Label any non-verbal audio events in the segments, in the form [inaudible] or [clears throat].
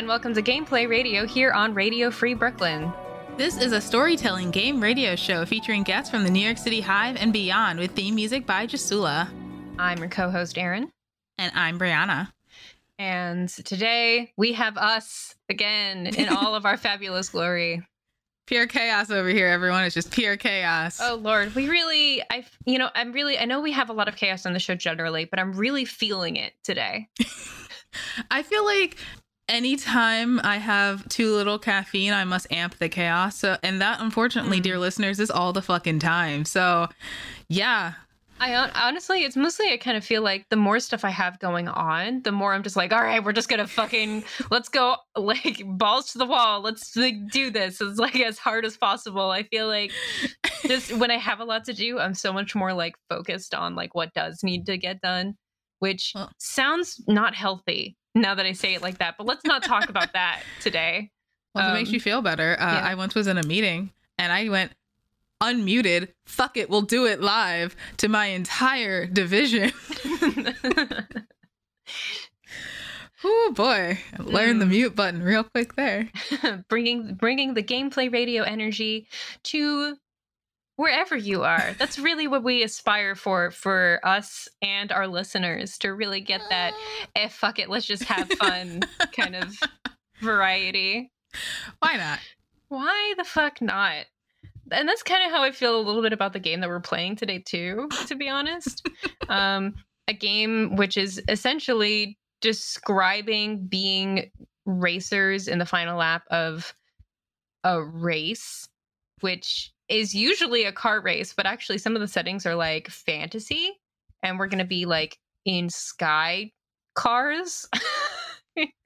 And welcome to Gameplay Radio here on Radio Free Brooklyn. This is a storytelling game radio show featuring guests from the New York City Hive and beyond with theme music by Jasula. I'm your co host, Erin. And I'm Brianna. And today we have us again in [laughs] all of our fabulous glory. Pure chaos over here, everyone. It's just pure chaos. Oh Lord, we really, I, you know, I'm really, I know we have a lot of chaos on the show generally, but I'm really feeling it today. [laughs] I feel like anytime I have too little caffeine, I must amp the chaos. So, and that, unfortunately, mm. dear listeners, is all the fucking time. So, yeah. I honestly, it's mostly I kind of feel like the more stuff I have going on, the more I'm just like, all right, we're just gonna fucking let's go [laughs] like balls to the wall. Let's like do this. It's like as hard as possible. I feel like just [laughs] when I have a lot to do, I'm so much more like focused on like what does need to get done, which well, sounds not healthy now that I say it like that. But let's not talk about that today. [laughs] Well, um, it makes you feel better. Uh, yeah. I once was in a meeting and I went unmuted. Fuck it, we'll do it live to my entire division. [laughs] Oh boy, learn mm. the mute button real quick there. [laughs] bringing bringing the gameplay radio energy to wherever you are. That's really what we aspire for for us and our listeners to really get that eh fuck it, let's just have fun [laughs] kind of variety. Why not? Why the fuck not? And that's kind of how I feel a little bit about the game that we're playing today too, to be honest. um a game which is essentially describing being racers in the final lap of a race which is usually a car race, but actually some of the settings are like fantasy, and we're gonna be like in sky cars. [laughs]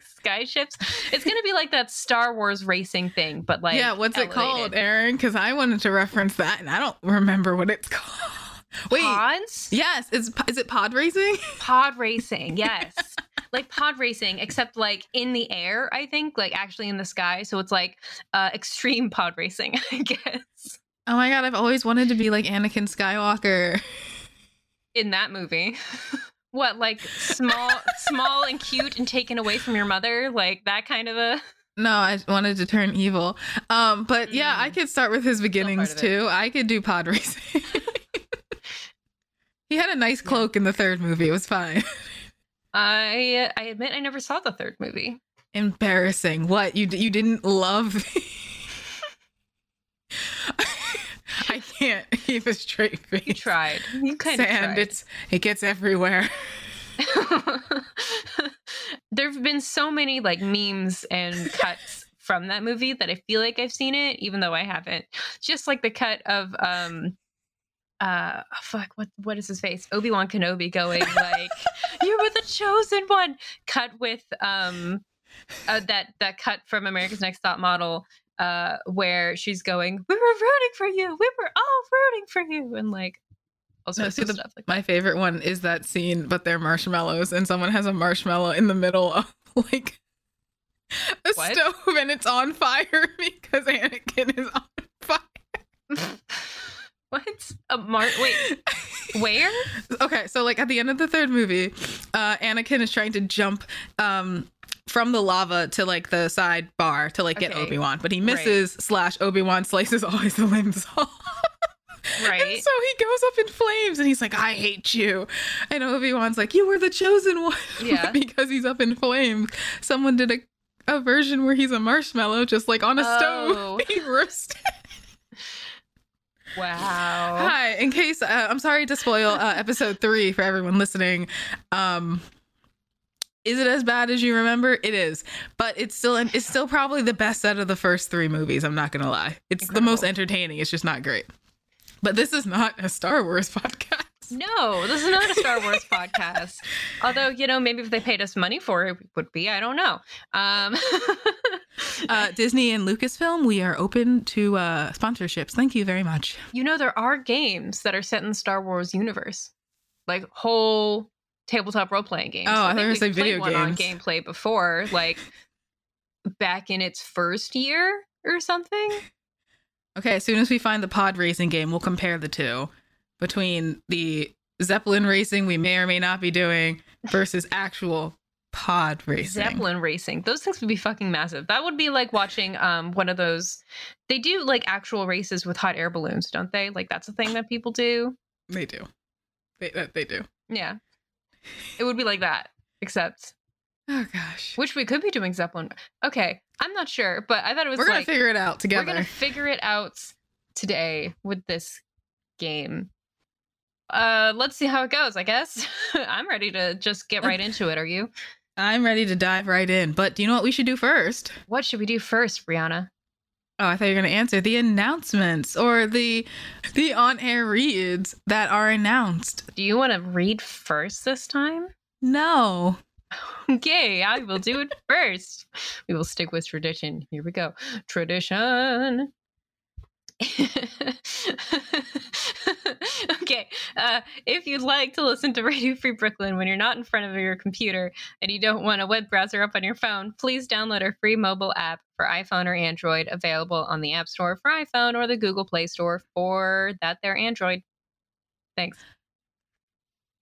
sky ships. It's gonna be like that Star Wars racing thing, but like yeah. What's elevated. it called, Erin? Because I wanted to reference that, and I don't remember what it's [laughs] called. Wait, pods? Yes, is is it pod racing? [laughs] Pod racing, yes, like pod racing, except like in the air. I think, like actually in the sky. So it's like uh, extreme pod racing, I guess. Oh my god, I've always wanted to be like Anakin Skywalker. In that movie. [laughs] what, like small small and cute and taken away from your mother? Like that kind of a no, I wanted to turn evil. Um, but mm. yeah, I mm. could start with his beginnings too. I could do pod [laughs] racing. he had a nice cloak in the third movie. It was fine. I I admit I never saw the third movie. Embarrassing. What you you didn't love? [laughs] [laughs] I can't keep a straight face. You tried. You kind Sand, of tried. It's it gets everywhere. [laughs] there have been so many like memes and [laughs] cuts from that movie that I feel like I've seen it, even though I haven't. Just like the cut of um uh oh, fuck what what is his face obi wan kenobi going like you were the chosen one cut with um uh, that that cut from america's next top model uh, where she's going, "We were rooting for you. We were all rooting for you," and like no, of the, stuff. Like my favorite one is that scene, but they're marshmallows, and someone has a marshmallow in the middle of [laughs] like a what? stove, and it's on fire [laughs] because Anakin is on fire. [laughs] what? A mar? Wait, where? okay, so like at the end of the third movie, uh, Anakin is trying to jump um from the lava to like the side bar to like okay. get Obi Wan, but he misses. Right. Slash Obi Wan slices all his [laughs] limbs off. Right. And so he goes up in flames and he's like, I hate you. And Obi Wan's like, You were the chosen one. [laughs] Yeah. because he's up in flames. Someone did a, a version where he's a marshmallow just like on a oh. [laughs] stove being roasted. Wow. Hi. In case uh, I'm sorry to spoil uh, episode three for everyone listening. Um, is it as bad as you remember? It is, but it's still it's still probably the best out of the first three movies. I'm not gonna lie. It's Incredible. the most entertaining. It's just not great. But this is not a Star Wars [laughs] podcast. No, this is not a Star Wars [laughs] podcast. Although, you know, maybe if they paid us money for it, it would be. I don't know. Um, [laughs] uh, Disney and Lucasfilm, we are open to uh, sponsorships. Thank you very much. You know, there are games that are set in the Star Wars universe, like whole tabletop role playing games. Oh, I, I think we played video one on gameplay before, like [laughs] back in its first year or something. [laughs] Okay, as soon as we find the pod racing game, we'll compare the two between the Zeppelin racing we may or may not be doing versus actual pod racing. Zeppelin racing. Those things would be fucking massive. That would be like watching um one of those. They do like actual races with hot air balloons, don't they? Like that's a thing that people do. They do. They that they do. Yeah, it would be like that, except Oh gosh. which we could be doing Zeppelin. Okay, I'm not sure, but I thought it was We're gonna like figure it out together. we're gonna figure it out today with this game. Uh, let's see how it goes. I guess [laughs] I'm ready to just get right [laughs] into it. Are you? I'm ready to dive right in. But do you know what we should do first? What should we do first, Brianna? Oh, I thought you were gonna answer the announcements or the the on-air reads that are announced. Do you want to read first this time? No. Okay, I will do it first. We will stick with tradition. Here we go. Tradition. [laughs] okay, uh, if you'd like to listen to Radio Free Brooklyn when you're not in front of your computer and you don't want a web browser up on your phone, please download our free mobile app for iPhone or Android available on the App Store for iPhone or the Google Play Store for that their Android. Thanks.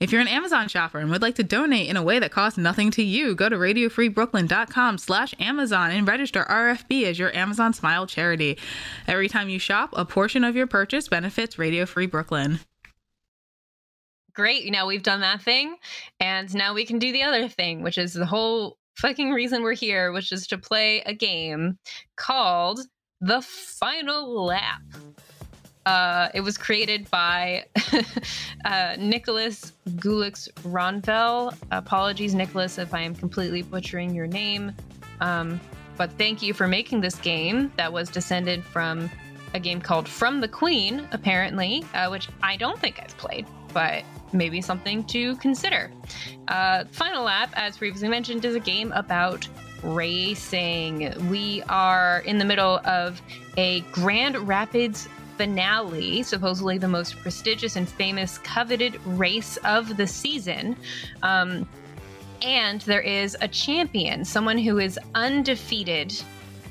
If you're an Amazon shopper and would like to donate in a way that costs nothing to you, go to radiofreebrooklyn.com slash Amazon and register RFB as your Amazon Smile charity. Every time you shop, a portion of your purchase benefits Radio Free Brooklyn. great now we've done that thing and now we can do the other thing which is the whole fucking reason we're here which is to play a game called the final lap uh, it was created by [laughs] uh, Nicholas Gulix Ronvel. Apologies, Nicholas, if I am completely butchering your name. Um, but thank you for making this game that was descended from a game called For the Queen, apparently, uh, which I don't think I've played, but maybe something to consider. Uh, Final Lap, as previously mentioned, is a game about racing. We are in the middle of a Grand Rapids finale, supposedly the most prestigious and famous, coveted race of the season. Um, and there is a champion, someone who is undefeated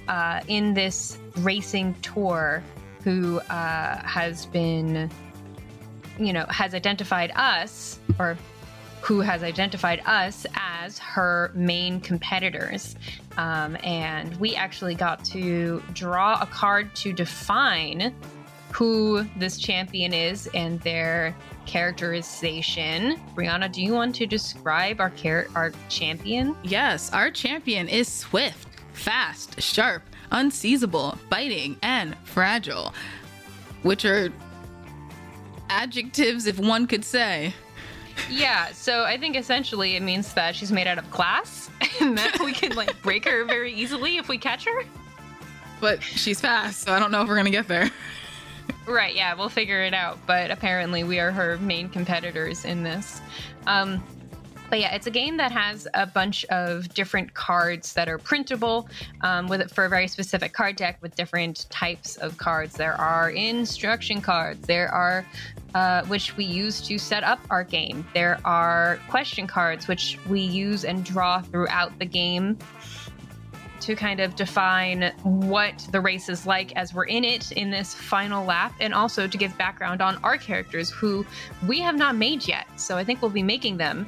uh, in this racing tour, who uh, has been, you know, has identified us, or who has identified us as her main competitors. Um, and we actually got to draw a card to define who this champion is and their characterization. Brianna, do you want to describe our char- our champion? Yes, our champion is swift, fast, sharp, unseizable, biting, and fragile, which are adjectives if one could say. Yeah, so I think essentially it means that she's made out of glass [laughs] and that we can like break her very easily if we catch her. But she's fast, so I don't know if we're gonna get there. Right, yeah, we'll figure it out. But apparently, we are her main competitors in this. Um, but yeah, it's a game that has a bunch of different cards that are printable um, with it for a very specific card deck with different types of cards. There are instruction cards. There are uh, which we use to set up our game. There are question cards which we use and draw throughout the game to kind of define what the race is like as we're in it in this final lap, and also to give background on our characters who we have not made yet. So I think we'll be making them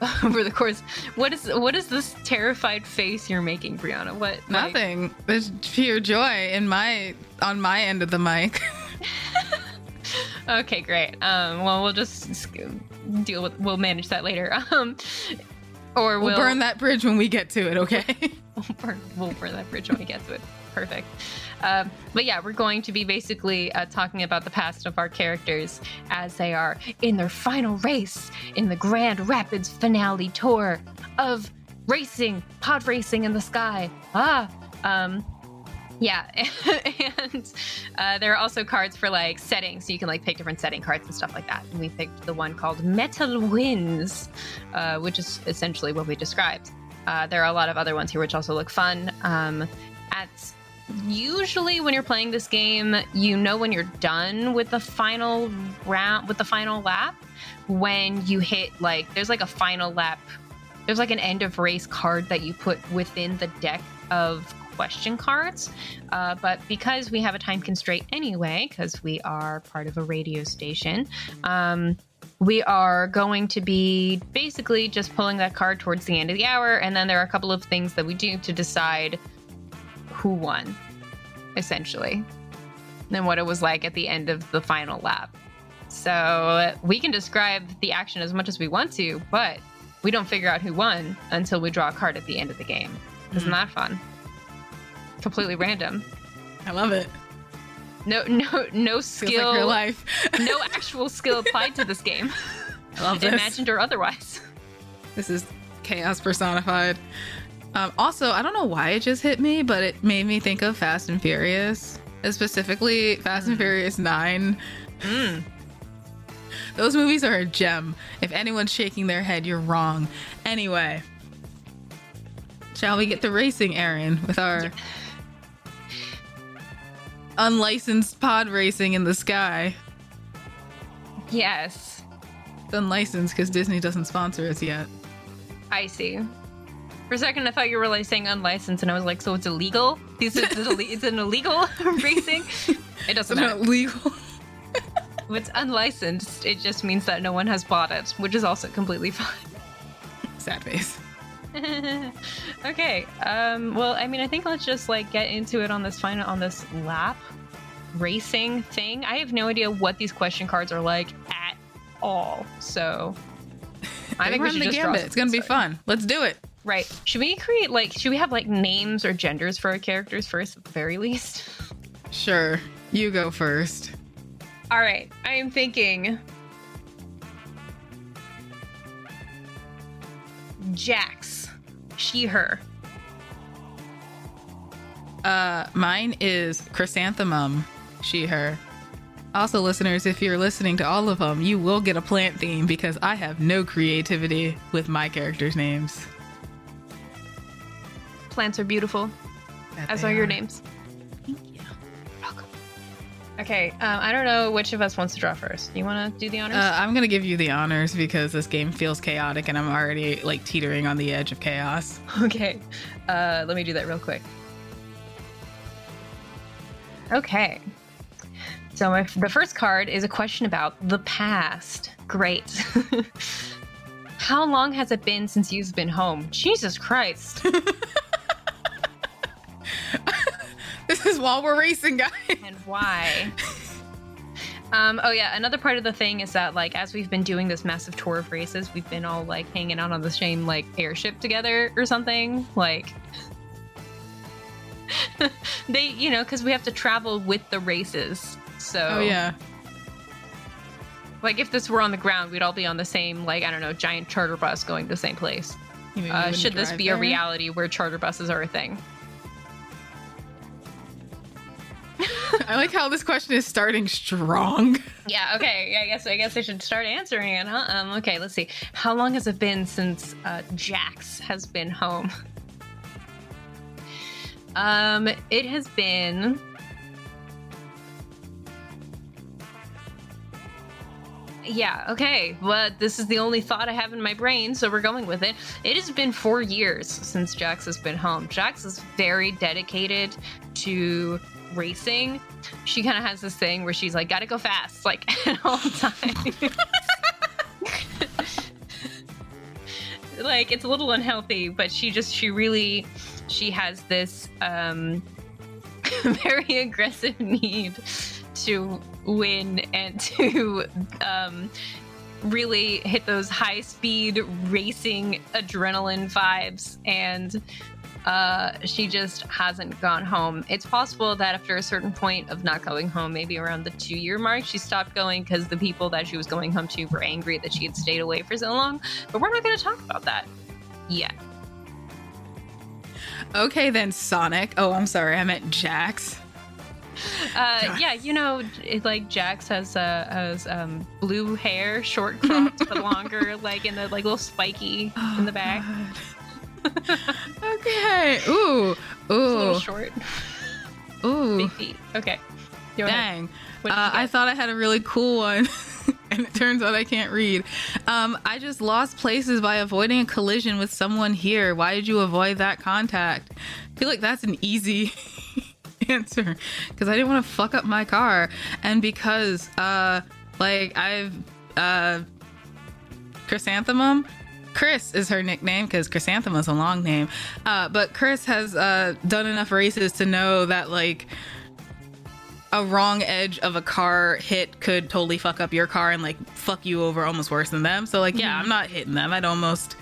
[laughs] over the course. What is what is this terrified face you're making, Brianna? What Nothing. There's pure joy in my on my end of the mic. [laughs] Okay, great. Um, well, we'll just deal with. We'll manage that later. [laughs] Um, or we'll we'll, burn that bridge when we get to it, okay? [laughs] we'll burn, we'll burn that bridge when we get to it. Perfect. Um, but yeah, we're going to be basically uh, talking about the past of our characters as they are in their final race in the Grand Rapids finale tour of racing, pod racing in the sky. Ah, um, yeah, [laughs] and uh, there are also cards for like settings, so you can like pick different setting cards and stuff like that. And we picked the one called Metal Winds, uh, which is essentially what we described. Uh, there are a lot of other ones here which also look fun. Um, at usually when you're playing this game, you know when you're done with the final round with the final lap when you hit like there's like a final lap. There's like an end of race card that you put within the deck of question cards. Uh, but because we have a time constraint anyway, because we are part of a radio station, um, we are going to be basically just pulling that card towards the end of the hour. And then there are a couple of things that we do to decide who won, essentially, and what it was like at the end of the final lap. So we can describe the action as much as we want to, but we don't figure out who won until we draw a card at the end of the game. Isn't that fun? Completely random. I love it. No, no, no skill. like life. [laughs] no actual skill applied to this game, [laughs] I love this. imagined or otherwise. This is chaos personified. Um, also, I don't know why it just hit me, but it made me think of Fast and Furious, specifically Fast and Furious 9. Mm. Those movies are a gem. If anyone's shaking their head, you're wrong. Anyway, shall we get to racing, Erin, with our unlicensed pod racing in the sky? Yes, It's unlicensed because Disney doesn't sponsor us yet. I see. For a second, I thought you were like saying unlicensed, and I was like, so it's illegal? It's, [laughs] ille- it's an illegal [laughs] racing? It doesn't It's matter. not legal. [laughs] If it's unlicensed, it just means that no one has bought it, which is also completely fine. Sad face. okay. Um, well, I mean, I think let's just like get into it on this final on this lap racing thing. I have no idea what these question cards are like at all. So I think we should the just gambit. It's gonna be fun. Let's do it. Right. Should we create like should we have like names or genders for our characters first at the very least? Sure. You go first. All right. I am thinking Jax. She her. Uh, mine is chrysanthemum. She, her. Also, listeners, if you're listening to all of them, you will get a plant theme because I have no creativity with my characters' names. Plants are beautiful, That as they are your names. Thank you. Welcome. Okay, um, I don't know which of us wants to draw first. You want to do the honors? Uh, I'm gonna give you the honors because this game feels chaotic and I'm already like teetering on the edge of chaos. [laughs] okay, uh, let me do that real quick. Okay. So my, the first card is a question about the past. Great. [laughs] How long has it been since you've been home? Jesus Christ. [laughs] This is while we're racing, guys. and why. Um, oh yeah, another part of the thing is that like as we've been doing this massive tour of races, we've been all like hanging out on the same like airship together or something. Like [laughs] they, you know, because we have to travel with the races. So Oh yeah. like if this were on the ground, we'd all be on the same like I don't know giant charter bus going to the same place. Uh, should this be a reality where charter buses are a thing? [laughs] I like how this question is starting strong. Yeah. Okay. Yeah. I guess. I guess I should start answering it. Huh? Um. Okay. Let's see. How long has it been since uh, Jax has been home? [laughs] Um. It has been. Yeah, okay. But this is the only thought I have in my brain, so we're going with it. It has been four years since Jax has been home. Jax is very dedicated to racing. She kind of has this thing where she's like, gotta go fast, like [laughs] all the time. [laughs] like it's a little unhealthy, but she just she really she has this um [laughs] very aggressive need to win and [laughs] to um really hit those high speed racing adrenaline vibes and uh, she just hasn't gone home. It's possible that after a certain point of not going home, maybe around the two year mark, she stopped going because the people that she was going home to were angry that she had stayed away for so long. But we're not going to talk about that yet. Okay then, Sonic. Oh, I'm sorry. I meant Jax. [laughs] Uh, yeah, you know, it, like Jax has uh, has um, blue hair, short cropped but [laughs] longer, like in the like little spiky in the back. [laughs] okay. Ooh. It's a little Ooh. short. Ooh. Big feet. Okay. Go. Dang. Uh, I thought I had a really cool one, and it turns out I can't read. Um, I just lost places by avoiding a collision with someone here. Why did you avoid that contact? I feel like that's an easy [laughs] answer because I didn't want to fuck up my car, and because uh, like I've uh, chrysanthemum. Chris is her nickname because chrysanthemum is a long name. Uh, but Chris has uh, done enough races to know that like a wrong edge of a car hit could totally fuck up your car and like fuck you over almost worse than them. So like yeah, I'm not hitting them. I'd almost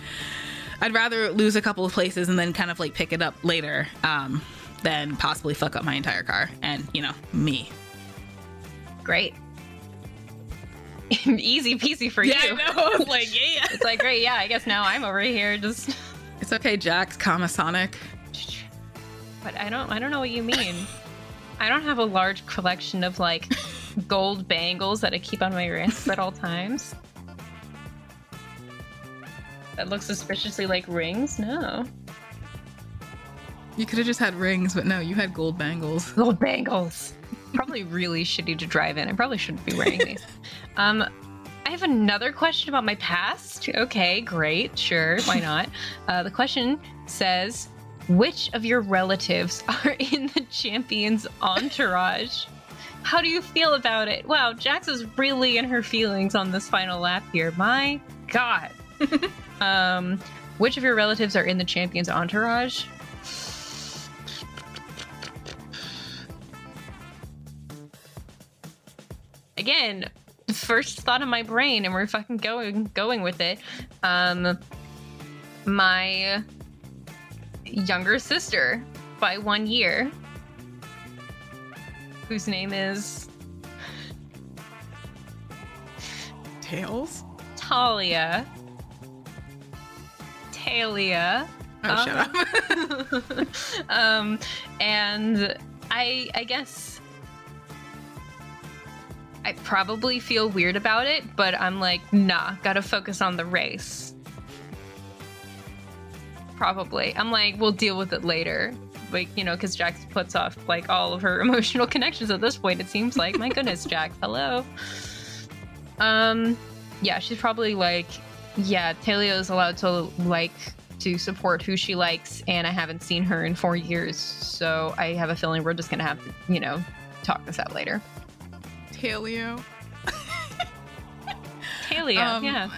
I'd rather lose a couple of places and then kind of like pick it up later um than possibly fuck up my entire car and you know, me. Great. [laughs] Easy peasy for you. know. [laughs] I like, [laughs] yeah. It's like great, yeah. I guess now I'm over here just. It's okay, Jax, comma Sonic. But I don't. I don't know what you mean. I don't have a large collection of like gold bangles that I keep on my wrists at all times. That look suspiciously like rings. No. You could have just had rings, but no, you had gold bangles. [laughs] Gold bangles. Probably really shitty to drive in. I probably shouldn't be wearing these. [laughs] Um, I have another question about my past. Okay, great, sure, why not? [laughs] Uh, the question says, which of your relatives are in the champion's entourage? How do you feel about it? Wow, Jax is really in her feelings on this final lap here. My God. um, which of your relatives are in the champion's entourage? Again, first thought of my brain, and we're fucking going going with it. Um, my younger sister by one year, whose name is Tails? Talia. Talia. Oh, Um, shut up. [laughs] [laughs] um, and I, I guess I probably feel weird about it, but I'm like, nah, gotta focus on the race. Probably. I'm like, we'll deal with it later. Like, you know, because Jax puts off like all of her [laughs] emotional connections at this point, it seems like. My goodness, [laughs] Jack, hello. Um, yeah, she's probably like, yeah, Talia is allowed to like to support who she likes, and I haven't seen her in four years, so I have a feeling we're just gonna have to, you know, talk this out later. Talio. Talia, Um, yeah.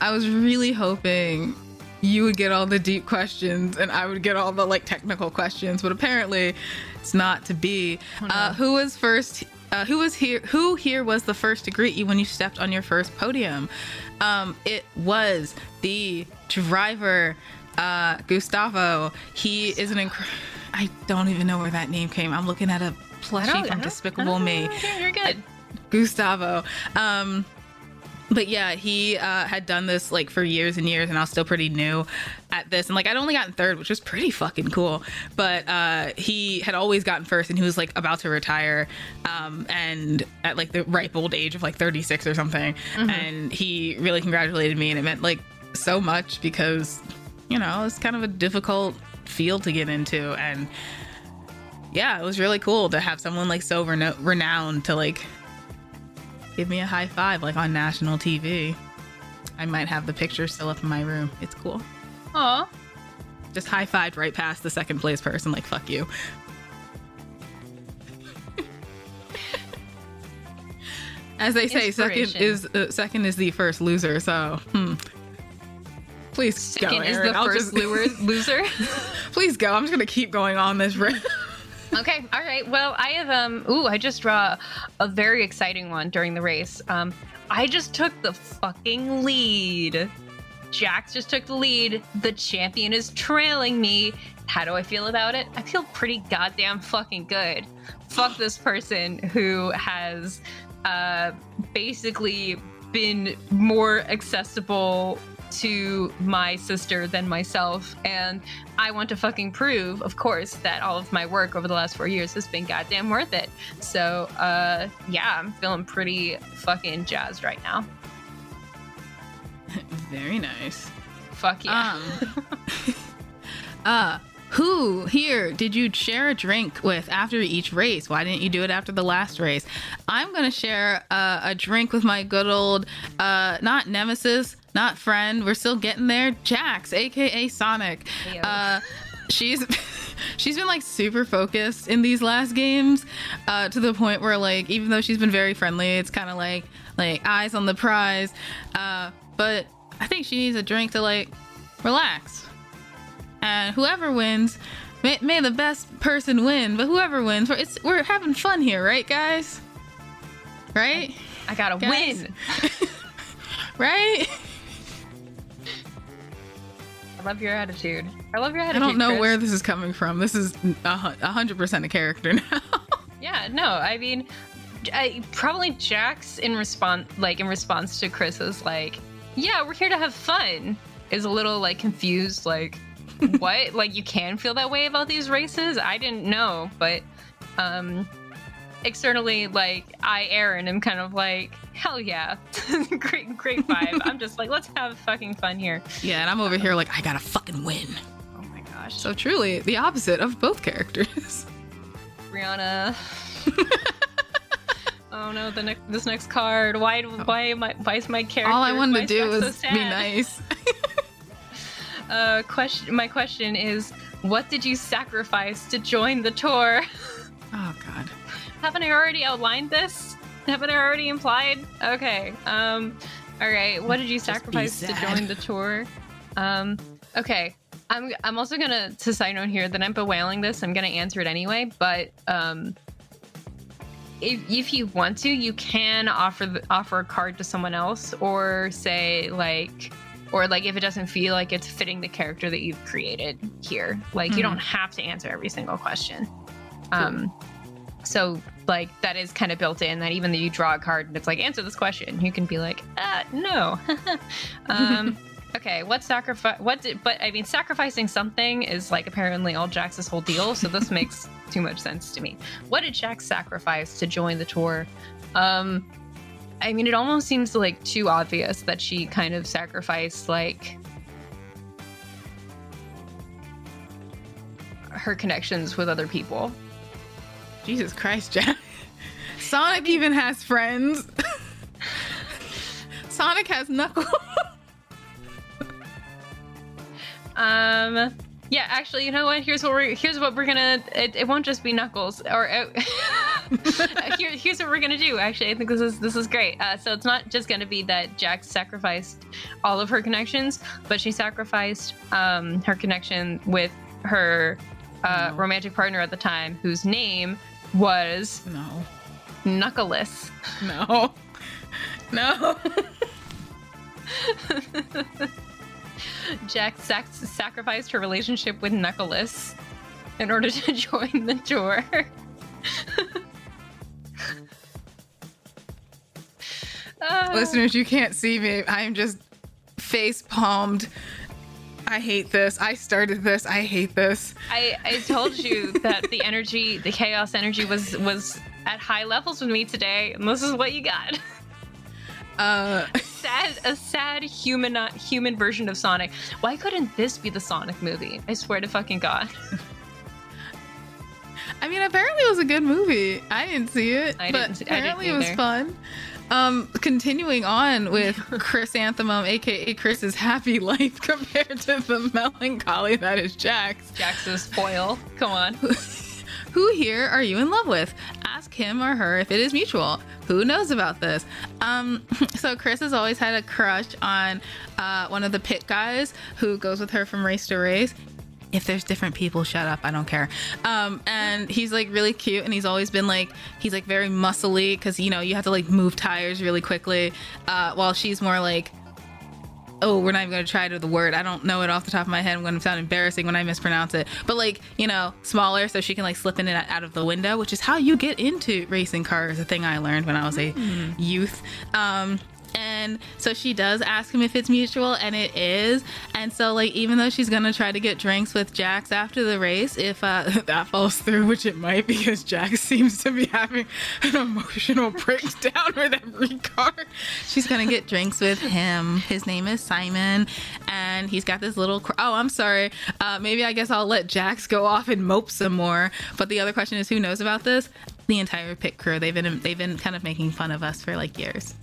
I was really hoping you would get all the deep questions and I would get all the like technical questions, but apparently it's not to be. Uh, who was first? Uh, who was here? Who here was the first to greet you when you stepped on your first podium? Um, it was the driver, uh, Gustavo. He is an. Inc- I don't even know where that name came. I'm looking at a Plushie from Despicable Me. You're, good. Gustavo. Um, but yeah, he uh, had done this like for years and years, and I was still pretty new at this. And like I'd only gotten third, which was pretty fucking cool. But uh, he had always gotten first, and he was like about to retire, um, and at like the ripe old age of like 36 or something. And he really congratulated me, and it meant like so much because you know it's kind of a difficult field to get into, and yeah, it was really cool to have someone like so reno- renowned to like give me a high five like on national TV. I might have the picture still up in my room. It's cool. Aw. Just high fived right past the second place person, like fuck you. [laughs] As they say, second is uh, second is the first loser. So, hmm. please go, Second is Erin. the I'll first just- [laughs] loser. please go. I'm just gonna keep going on this. Okay, all right. Well, I have um ooh, I just draw a very exciting one during the race. Um I just took the fucking lead. Jax just took the lead. The champion is trailing me. How do I feel about it? I feel pretty goddamn fucking good. Fuck this person who has uh basically been more accessible to my sister than myself and I want to fucking prove, of course, that all of my work over the last four years has been goddamn worth it. So, uh, yeah, I'm feeling pretty fucking jazzed right now. [laughs] Very nice. Fuck yeah. Um, [laughs] [laughs] Uh, who here did you share a drink with after each race? Why didn't you do it after the last race? I'm gonna share uh, a drink with my good old, uh, not nemesis, not friend. We're still getting there. Jax, aka Sonic. Uh, she's [laughs] she's been like super focused in these last games, uh, to the point where like even though she's been very friendly, it's kind of like like eyes on the prize. Uh, but I think she needs a drink to like relax and whoever wins may, may the best person win but whoever wins we're, it's, we're having fun here right guys right I gotta Guys. win. [laughs] right I love your attitude. I love your attitude. i don't know Chris. where this is coming from this is a hundred percent a character now [laughs] Yeah, no, I mean, I, probably Jax in response, like in response to Chris's, like, yeah, we're here to have fun, is a little like confused, like, [laughs] what? like, you can feel that way about these races? I didn't know, but, um, externally, like, I, Erin, am kind of like, hell yeah, [laughs] great, great vibe. I'm just like, let's have fucking fun here. yeah and i'm over here like i gotta fucking win Oh my gosh. so truly the opposite of both characters Brianna. [laughs] oh no, the ne- this next card. Why? Why am I? Why is my character? all i wanted to do Jack so was be nice [laughs] Uh, question. My question is, what did you sacrifice to join the tour? Haven't I already outlined this? Haven't I already implied? Okay. Um. All right. What did you sacrifice to join the tour? Um. Okay. I'm. I'm also gonna to side note here that I'm bewailing this. I'm gonna answer it anyway. But um. If, if you want to, you can offer the, offer a card to someone else, or say like, or like if it doesn't feel like it's fitting the character that you've created here. Like you Mhm. don't have to answer every single question. Um, so like that is kind of built in that even though you draw a card and it's like answer this question, you can be like, uh, no. [laughs] um, okay, what sacrifice? What did? But I mean, sacrificing something is like apparently all Jax's whole deal. So this makes [laughs] too much sense to me. What did Jax sacrifice to join the tour? Um, I mean, it almost seems like too obvious that she kind of sacrificed like her connections with other people. Jesus christ jack [laughs] sonic even has friends [laughs] sonic has knuckles Um. Yeah, actually, you know what? Here's what we're here's what we're gonna. It, it won't just be Knuckles, or [laughs] uh, here, here's what we're gonna do. Actually, I think this is this is great. Uh, so it's not just gonna be that Jax sacrificed all of her connections, but she sacrificed um, her connection with her uh, No. romantic partner at the time, whose name was no Knuckles. No. [laughs] No. [laughs] Jax sac- sacrificed her relationship with Knuckles in order to [laughs] join the tour. Uh, Listeners, you can't see me. I am just face palmed. I hate this. I started this. I hate this. I, I told you that the energy, the chaos energy was was at high levels with me today, and this is what you got. Uh, [laughs] sad, a sad human uh, human version of Sonic. Why couldn't this be the Sonic movie? I swear to fucking god. I mean, apparently it was a good movie. I didn't see it, I but didn't see- I didn't apparently it was fun. Um, continuing on with Chrysanthemum, aka Chris's happy life, [laughs] compared to the melancholy that is Jax. Jax's foil. Come on. [laughs] Who here are you in love with? Ask him or her if it is mutual. Who knows about this? Um, [laughs] so Chris has always had a crush on uh, one of the pit guys who goes with her from race to race. If there's different people, shut up. I don't care. Um, and he's like really cute, and he's always been like he's like very muscly because you know you have to like move tires really quickly. Uh, while she's more like oh, we're not even going to try to the word. I don't know it off the top of my head. I'm going to sound embarrassing when I mispronounce it. But like, you know, smaller so she can like slip in and out of the window, which is how you get into racing cars, a thing I learned when I was a youth. Um, and so she does ask him if it's mutual, and it is. And so, like, even though she's gonna try to get drinks with Jax after the race, if uh, [laughs] that falls through, which it might because Jax [laughs] seems to be having an emotional [laughs] breakdown with every car, she's gonna get drinks with him. His name is Simon, and he's got this little. Cr- oh, I'm sorry. Uh, maybe I guess I'll let Jax go off and mope some more. But the other question is, who knows about this? The entire pit crew. They've been they've been kind of making fun of us for like years.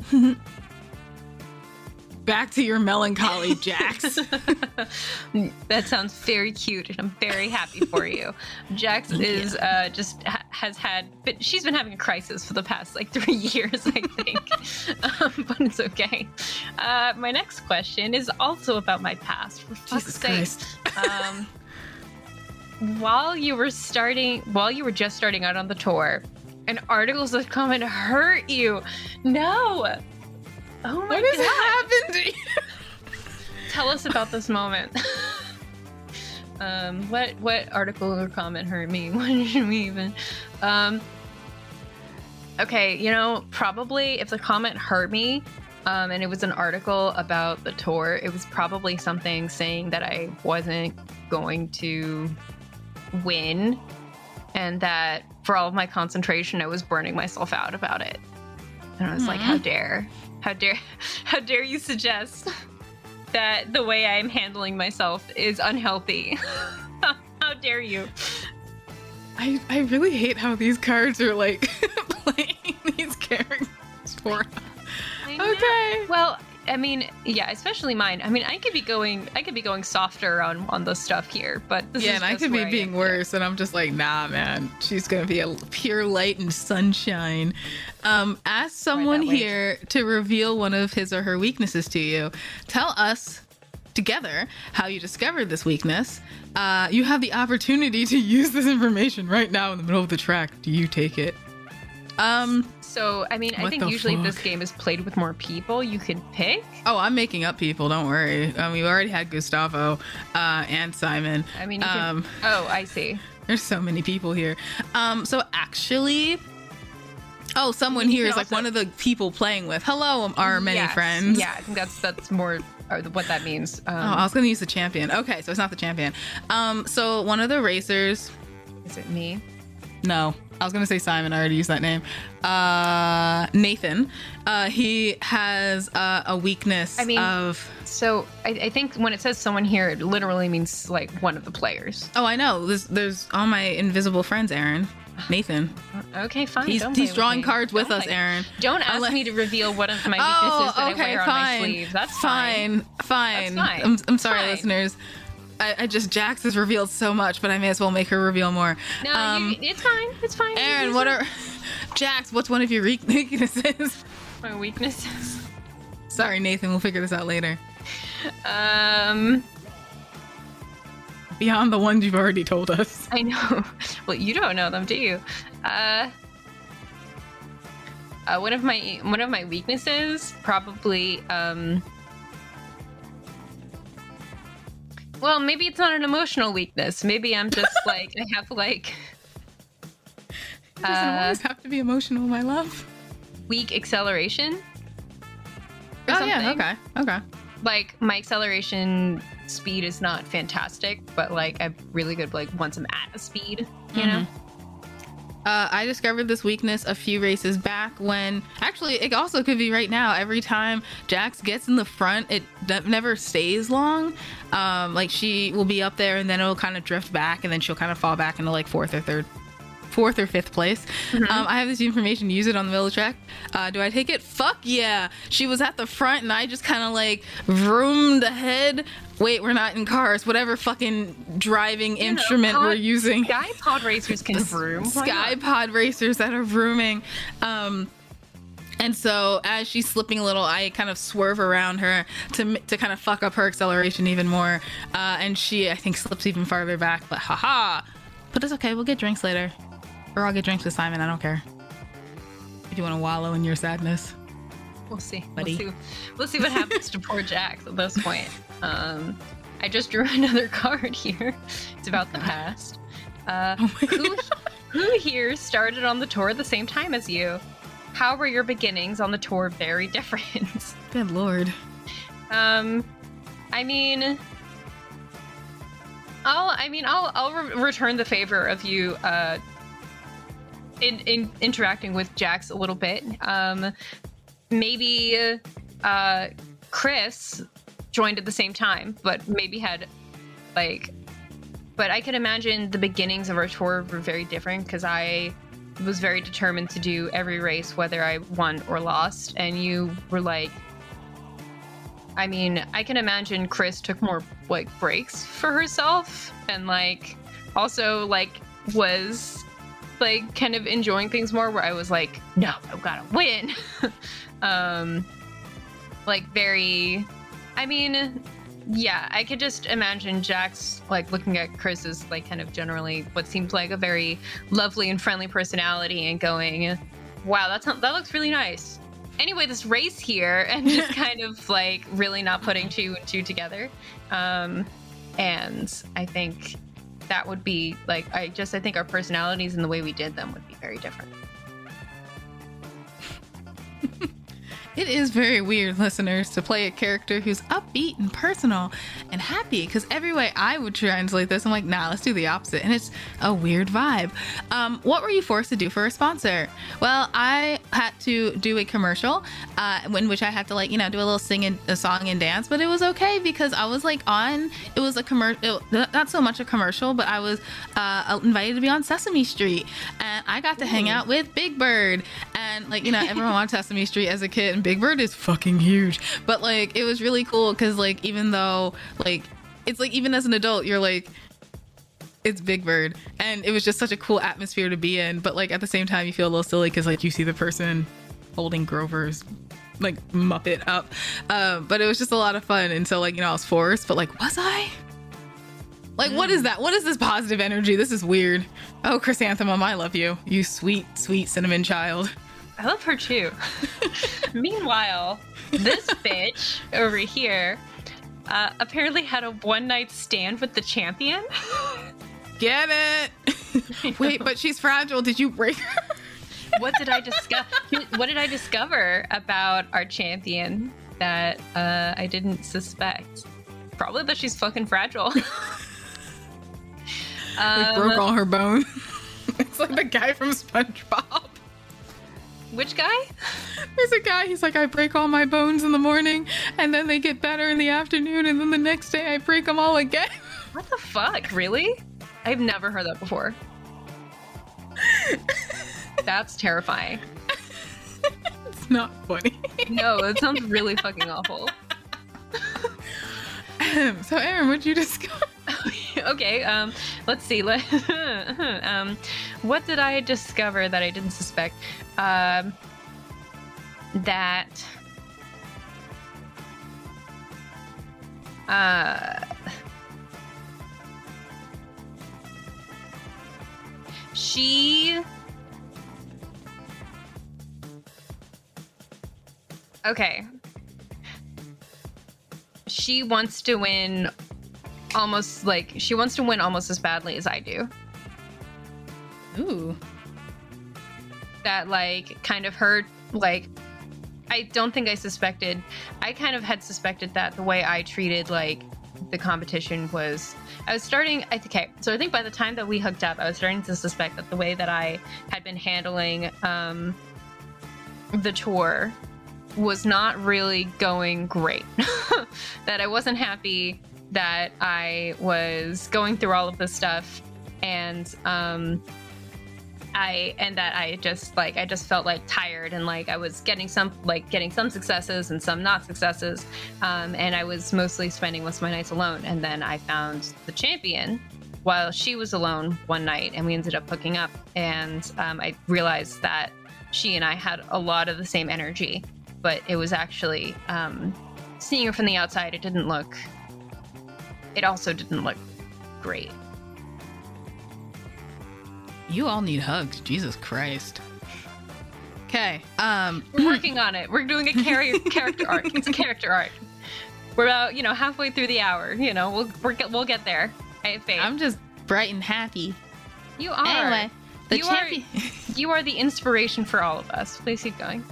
Back to your melancholy, Jax. [laughs] that sounds very cute, and I'm very happy for you. Jax is uh, just ha- has had, but she's been having a crisis for the past like three [laughs] years, I think. um, but it's okay. Uh, my next question is also about my past. For fuck's Jesus sake. Um, while you were starting, while you were just starting out on the tour, and articles that come and hurt you. No. Oh my what has god. happened to you? Tell us about this moment. um, what what article or comment hurt me? [laughs] What did we even? Um, okay, you know, probably if the comment hurt me, um, and it was an article about the tour, it was probably something saying that I wasn't going to win, and that for all of my concentration, I was burning myself out about it. And I was like, how dare, how dare, [laughs] how dare you suggest that the way I'm handling myself is unhealthy? [laughs] how dare you? I, I really hate how these cards are like [laughs] playing these characters for us. Okay. Well, I mean, yeah, especially mine. I mean, I could be going, I could be going softer on on the stuff here, but this yeah, is and I could be being worse, and I'm just like, nah, man. She's gonna be a pure light and sunshine. Um, ask someone here to reveal one of his or her weaknesses to you. Tell us together how you discovered this weakness. Uh, you have the opportunity to [laughs] use this information right now in the middle of the track. Do you take it? Um. So, I mean, I think usually if this game is played with more people, you can pick. Oh, I'm making up people. Don't worry. Um, we already had Gustavo uh, and Simon. I mean, you can, Um, oh, I see. There's so many people here. Um, so actually, oh, someone here is is like one of the people playing with. Hello, our many Yes. friends. Yeah, I think that's that's more uh, what that means. Um, Oh, I was gonna use the champion. Okay, so it's not the champion. Um, so one of the racers. is it me? No, I was gonna say Simon. I already used that name. Uh, Nathan. Uh, he has uh, a weakness I mean- of. So I, I think when it says someone here, it literally means like one of the players. Oh, I know. There's, there's all my invisible friends. Erin, Nathan. Okay, fine. He's he's drawing cards with Don't us, Erin. Don't ask Unless- me to reveal one of my Oh, weaknesses that I wear fine. on my sleeve. That's fine. fine. Fine. That's fine. I'm, I'm sorry, Fine. listeners. I, I just Jax has revealed so much, but I may as well make her reveal more. No, um, you, it's fine. It's fine. Erin, what are [laughs] Jax? What's one of your [laughs] weaknesses? my weaknesses? sorry, Nathan. We'll figure this out later. Um, Beyond the ones you've already told us. [laughs] I know. Well, you don't know them, do you? Uh, uh, one of my one of my weaknesses probably um. Well, maybe it's not an emotional weakness. Maybe I'm just [laughs] like I have like It doesn't Uh, always have to be emotional, my love. weak acceleration. Oh yeah. Okay. Okay. Like my acceleration speed is not fantastic, but like I'm really good like once I'm at a speed, you know. Uh, I discovered this weakness a few races back when actually it also could be right now. Every time Jax gets in the front, it d- never stays long. Um, like she will be up there and then it'll kind of drift back and then she'll kind of fall back into like fourth or third. Fourth or fifth place. Um, I have this information. Use it on the middle track. Uh, do I take it? Fuck yeah! She was at the front, and I just kind of like vroomed ahead. Wait, we're not in cars. Whatever fucking driving know, instrument we're using. Sky pod racers can vroom. Sky pod racers that are vrooming. Um, and so as she's slipping a little, I kind of swerve around her to to kind of fuck up her acceleration even more. Uh, and she, I think, slips even farther back. But haha. But it's okay. We'll get drinks later, or I'll get drinks with Simon. I don't care. If you want to wallow in your sadness. We'll see. Buddy. We'll see. We'll see what happens to poor Jax at this point. Um, I just drew [laughs] another card here. It's about the past. Uh, Oh who, who here started on the tour at the same time as you? How were your beginnings on the tour very [laughs] different? Good lord. Um, I mean, I'll. I mean, I'll. I'll re- return the favor of you. Uh, in, in interacting with Jax a little bit. Um, maybe uh, Chris joined at the same time, but maybe had like. But I can imagine the beginnings of our tour were very different because I was very determined to do every race, whether I won or lost, and you were like. I mean, I can imagine Chris took more like breaks for herself and like also like was like kind of enjoying things more where I was like, no, I've gotta win. [laughs] um like very I mean, yeah, I could just imagine Jax like looking at Chris's like kind of generally what seems like a very lovely and friendly personality and going, Wow, that's not, that looks really nice. Anyway, this race here [laughs] and just [laughs] kind of like really not putting two and two together. Um and I think that would be like I just I think our personalities and the way we did them would be very different. It is very weird, listeners, to play a character who's upbeat and personal and happy. Because every way I would translate this, I'm like, nah, let's do the opposite. And it's a weird vibe. Um, what were you forced to do for a sponsor? Well, I had to do a commercial uh, in which I had to, like, you know, do a little sing and a song and dance. But it was okay because I was like on, it was a commercial, not so much a commercial, but I was uh, invited to be on Sesame Street. And I got to hang out with Big Bird. And, like, you know, everyone on Sesame Street as a kid. Big Bird is fucking huge. But like it was really cool because like even though like it's like even as an adult you're like it's Big Bird, and it was just such a cool atmosphere to be in. But like at the same time, you feel a little silly because like you see the person holding Grover's like Muppet up. Um, but it was just a lot of fun, and so like you know I was forced, but like was I? Like what is that? What is this positive energy? This is weird. Oh, Chrysanthemum, I love you, you sweet, sweet cinnamon child. I love her too. [laughs] Meanwhile, this [laughs] bitch over here uh, apparently had a one night stand with the champion. [laughs] Get it? Wait, but she's fragile. Did you break her? what did I discover? What did I discover about our champion that uh, I didn't suspect? Probably that she's fucking fragile. um, broke all her bones. it's like the guy from SpongeBob. Which guy? There's a guy, he's like, I break all my bones in the morning, and then they get better in the afternoon, and then the next day I break them all again. [laughs] What the fuck? Really? I've never heard that before. That's terrifying. It's not funny. [laughs] No, it sounds really fucking awful. [laughs] so, Erin, what'd you discover? Oh, [laughs] okay, um, let's see. [laughs] um, what did I discover that I didn't suspect? Um, that uh, she okay she wants to win almost like she wants to win almost as badly as I do. Ooh. That like kind of hurt like I don't think I suspected I kind of had suspected that the way I treated like the competition was I was starting I think okay, so I think by the time that we hooked up I was starting to suspect that the way that I had been handling um the tour was not really going great. [laughs] that I wasn't happy that I was going through all of this stuff and um I and that I just like I just felt like tired and like I was getting some like getting some successes and some not successes um and I was mostly spending most of my nights alone. And then I found the champion while she was alone one night and we ended up hooking up. And um, I realized that she and I had a lot of the same energy but it was actually um, seeing her from the outside it didn't look it also didn't look great. You all need hugs. Jesus Christ. Okay. Um we're working on it. We're doing a char- [laughs] character arc. It's a character arc. We're about, you know, halfway through the hour, you know. We'll we're, we'll get there. I have faith. I'm just bright and happy. You are. Anyway, the you champion are, you are the inspiration for all of us. Please keep going.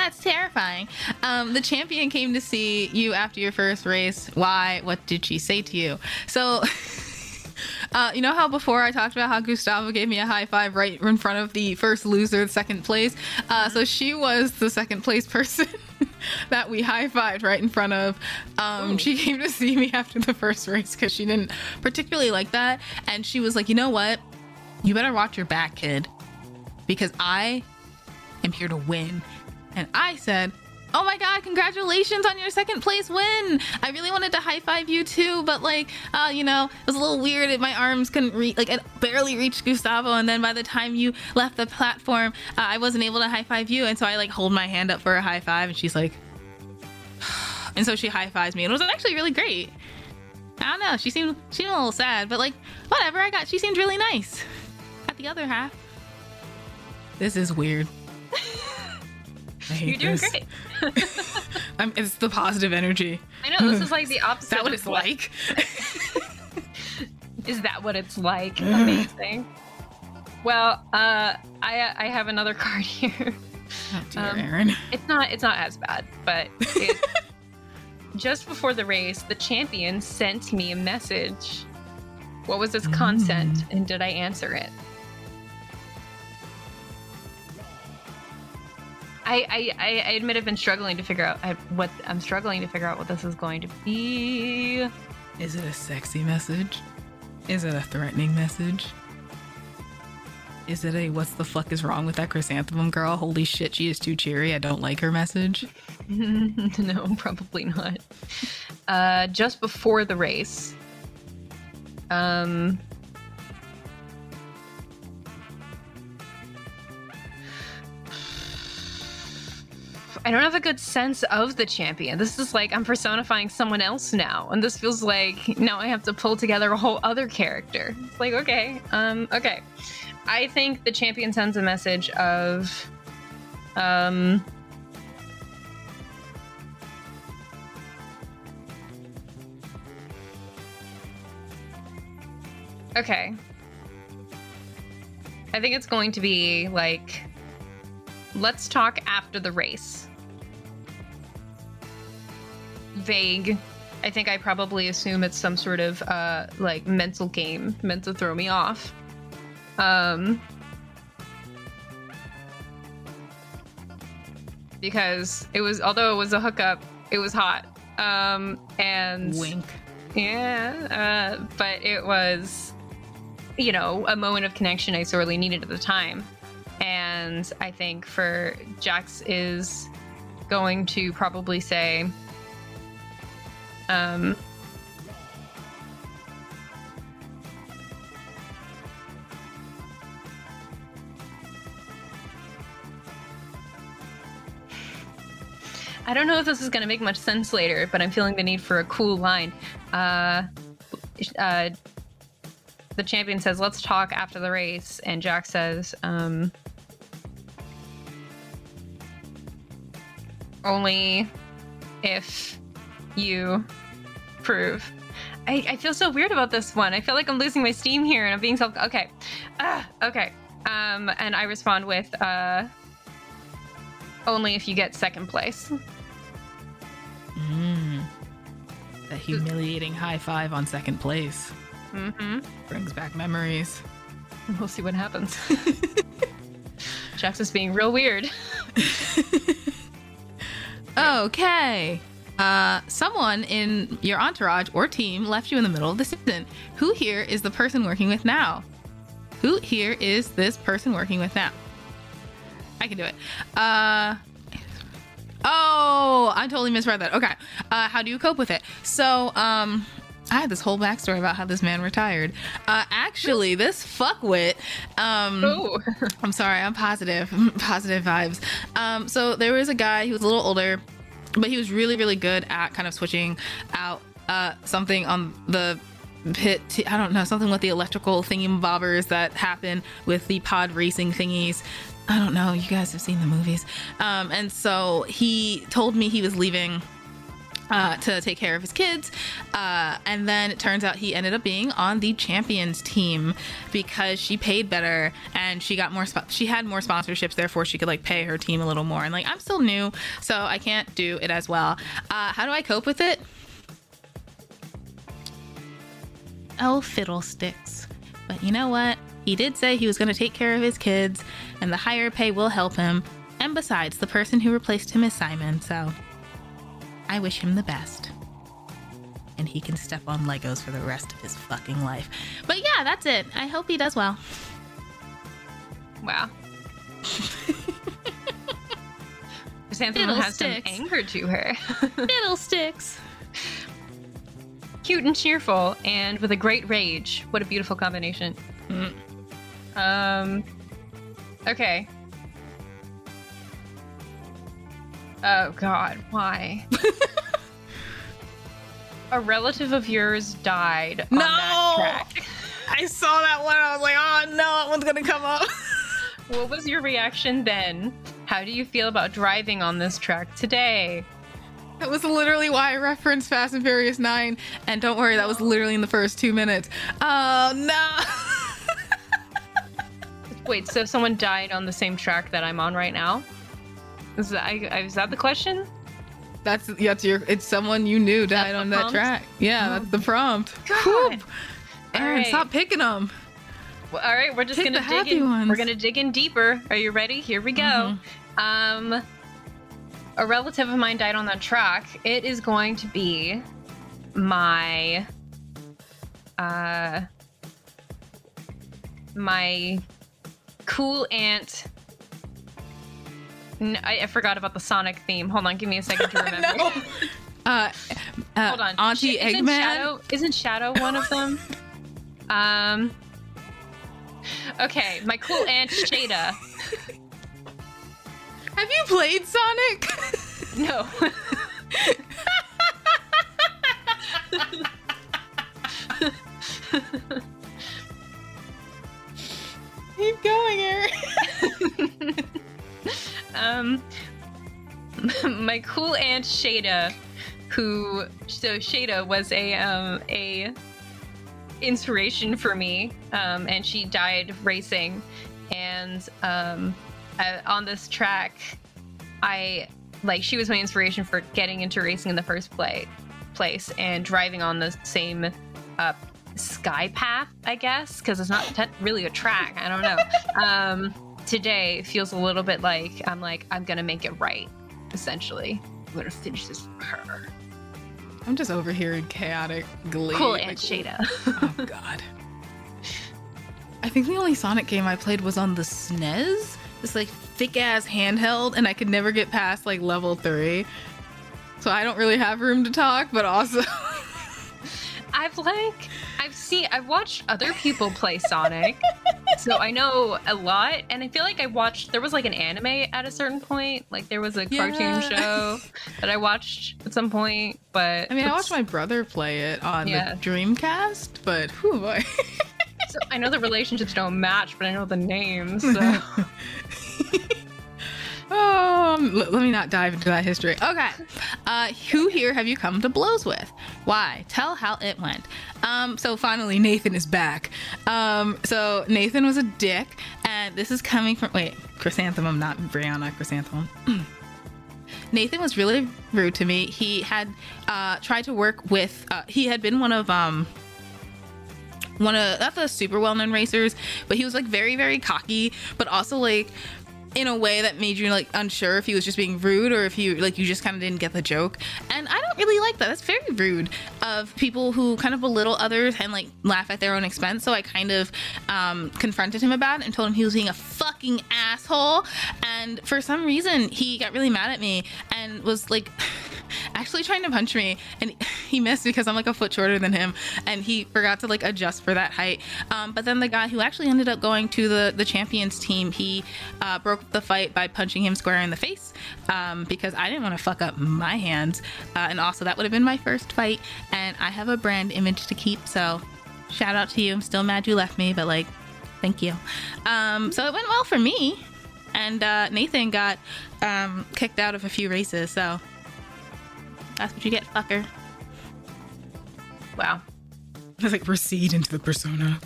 That's terrifying. Um, the champion came to see you after your first race. Why? What did she say to you? So. [laughs] Uh, you know how before I talked about how Gustavo gave me a high five right in front of the first loser, second place? Uh, so she was the second place person [laughs] that we high fived right in front of. Um, she came to see me after the first race because she didn't particularly like that. And she was like, you know what? You better watch your back, kid, because I am here to win. And I said, Oh my god, congratulations on your second place win! I really wanted to high five you too, but like, uh, you know, it was a little weird. My arms couldn't reach, like, it barely reached Gustavo, and then by the time you left the platform, uh, I wasn't able to high five you, and so I like hold my hand up for a high five, and she's like, [sighs] and so she high fives me, and it was actually really great. I don't know, she seemed she seemed a little sad, but like, whatever. I got she seemed really nice. At the other half, this is weird. [laughs] You're doing this. great. [laughs] I'm, it's the positive energy. I know this is like the opposite. [laughs] is that what it's what... like? [laughs] is that what it's like? Amazing. Well, uh, I I have another card here. Oh dear, um, Erin. It's not it's not as bad, but it, just before the race, the champion sent me a message. What was its content, mm. and did I answer it? I, I, I admit I've been struggling to figure out what I'm struggling to figure out what this is going to be. Is it a sexy message? Is it a threatening message? Is it a what's the fuck is wrong with that chrysanthemum girl? Holy shit, she is too cheery. I don't like her message. [laughs] no, probably not. Uh, just before the race, um, I don't have a good sense of the champion. This is like I'm personifying someone else now, and this feels like now I have to pull together a whole other character. It's like okay, um, okay. I think the champion sends a message of, um. Okay. I think it's going to be like, let's talk after the race vague. I think I probably assume it's some sort of uh, like mental game meant to throw me off. Um, because it was, although it was a hookup, it was hot. Um, and wink. Yeah, uh, but it was, you know, a moment of connection I sorely needed at the time. And I think for Jax is going to probably say, um, I don't know if this is going to make much sense later, but I'm feeling the need for a cool line. Uh, uh, the champion says, "Let's talk after the race," and Jax says, um, "Only if you prove. I, I feel so weird about this one. I feel like I'm losing my steam here and I'm being self. Okay. Uh, okay. Um, and I respond with uh, only if you get second place. Mm. The humiliating high five on second place. Mm-hmm. Brings back memories. We'll see what happens. [laughs] Jax is being real weird. [laughs] okay uh, someone in your entourage or team left you in the middle of the season. Who here is the person working with now? Who here is this person working with now? I can do it. Uh, oh, I totally misread that. Okay. Uh, how do you cope with it? So, um, I had this whole backstory about how this man retired. Uh, actually, this fuckwit. Um, oh. I'm sorry, I'm positive. [laughs] Positive vibes. Um, so there was a guy, who was a little older but he was really really good at kind of switching out uh, something on the pit t- I don't know something with the electrical thingy bobbers that happen with the pod racing thingies. I don't know. You guys have seen the movies. Um, and so he told me he was leaving uh, to take care of his kids. Uh, and then it turns out he ended up being on the champions team because she paid better and she got more, she had more sponsorships, therefore she could like pay her team a little more. And like, I'm still new, so I can't do it as well. Uh, how do I cope with it? Oh, fiddlesticks. But you know what? He did say he was going to take care of his kids, and the higher pay will help him. And besides, the person who replaced him is Simon, so I wish him the best. And he can step on Legos for the rest of his fucking life. But yeah, that's it. I hope he does well. Wow. [laughs] Chrysanthemum has some anger to her. [laughs] Fiddlesticks. Cute and cheerful, and with a great rage. What a beautiful combination. Mm. Um. Okay. Oh God, why? [laughs] a relative of yours died on No! that track. I saw that one. I was like, oh no, that one's gonna come up. [laughs] What was your reaction then? How do you feel about driving on this track today? That was literally why I referenced Fast and Furious 9. And don't worry, that was literally in the first two minutes. Oh no. [laughs] Wait, so someone died on the same track that I'm on right now? Is that, I, is that the question? that's that's your it's someone you knew died on that prompt? track. Yeah, Oh. that's the prompt. God. Erin, right. stop picking them. Well, all right, we're just Pick gonna dig in. ones. We're gonna dig in deeper. Are you ready? Here we go. Mm-hmm. Um, a relative of mine died on that track. It is going to be my uh my cool aunt. N- I, I forgot about the Sonic theme. Hold on, give me a second to [laughs] remember. no. Uh, uh, Hold on, Auntie Sh- isn't Eggman. Shadow, isn't Shadow one of them? [laughs] um. Okay, my cool aunt Shada. Have you played Sonic? No. [laughs] um, [laughs] my cool aunt Shada, who so Shada was a um a inspiration for me, um, and she died racing, and um, I, on this track, I like she was my inspiration for getting into racing in the first play place and driving on the same uh, sky path, I guess, because it's not te- really a track. I don't know. [laughs] um, today feels a little bit like I'm like I'm gonna make it right. Essentially, I'm gonna finish this for her. I'm just overhearing chaotic glee. Cool, like, Aunt Shada. oh [laughs] god. I think the only Sonic game I played was on the SNES. This like thick ass handheld, and I could never get past like level three. So I don't really have room to talk, but also [laughs] I've like I've seen I've watched other people play Sonic, [laughs] so I know a lot. And I feel like I watched there was like an anime at a certain point, like there was a cartoon Yeah. show that I watched at some point. But I mean I watched my brother play it on Yeah. the Dreamcast, but whew boy. so I know the relationships don't match, but I know the names. So. [laughs] Um, let me not dive into that history. Okay. Uh, who here have you come to blows with? Why? Tell how it went. Um, so finally, Nathan is back. Um, so Nathan was a dick, and this is coming from wait, Chrysanthemum, not Brianna, Chrysanthemum. [clears throat] Nathan was really rude to me. He had uh, tried to work with. Uh, he had been one of um one of not the super well known racers, but he was like very very cocky, but also like in a way that made you like unsure if he was just being rude or if you like you just kind of didn't get the joke. And I don't really like that. That's very rude of people who kind of belittle others and like laugh at their own expense. So I kind of um, confronted him about it and told him he was being a fucking asshole. And for some reason, he got really mad at me and was like. Actually trying to punch me and [laughs] he missed because I'm like a foot shorter than him and he forgot to like adjust for that height. Um, but then the guy who actually ended up going to the the champions team he uh, broke the fight by punching him square in the face um, because I didn't want to fuck up my hands uh, and also that would have been my first fight and I have a brand image to keep so shout out to you. I'm still mad you left me but like thank you. Um, so it went well for me and uh, Nathan got um, kicked out of a few races so That's what you get, fucker. Wow. It's [laughs] like recede into the persona.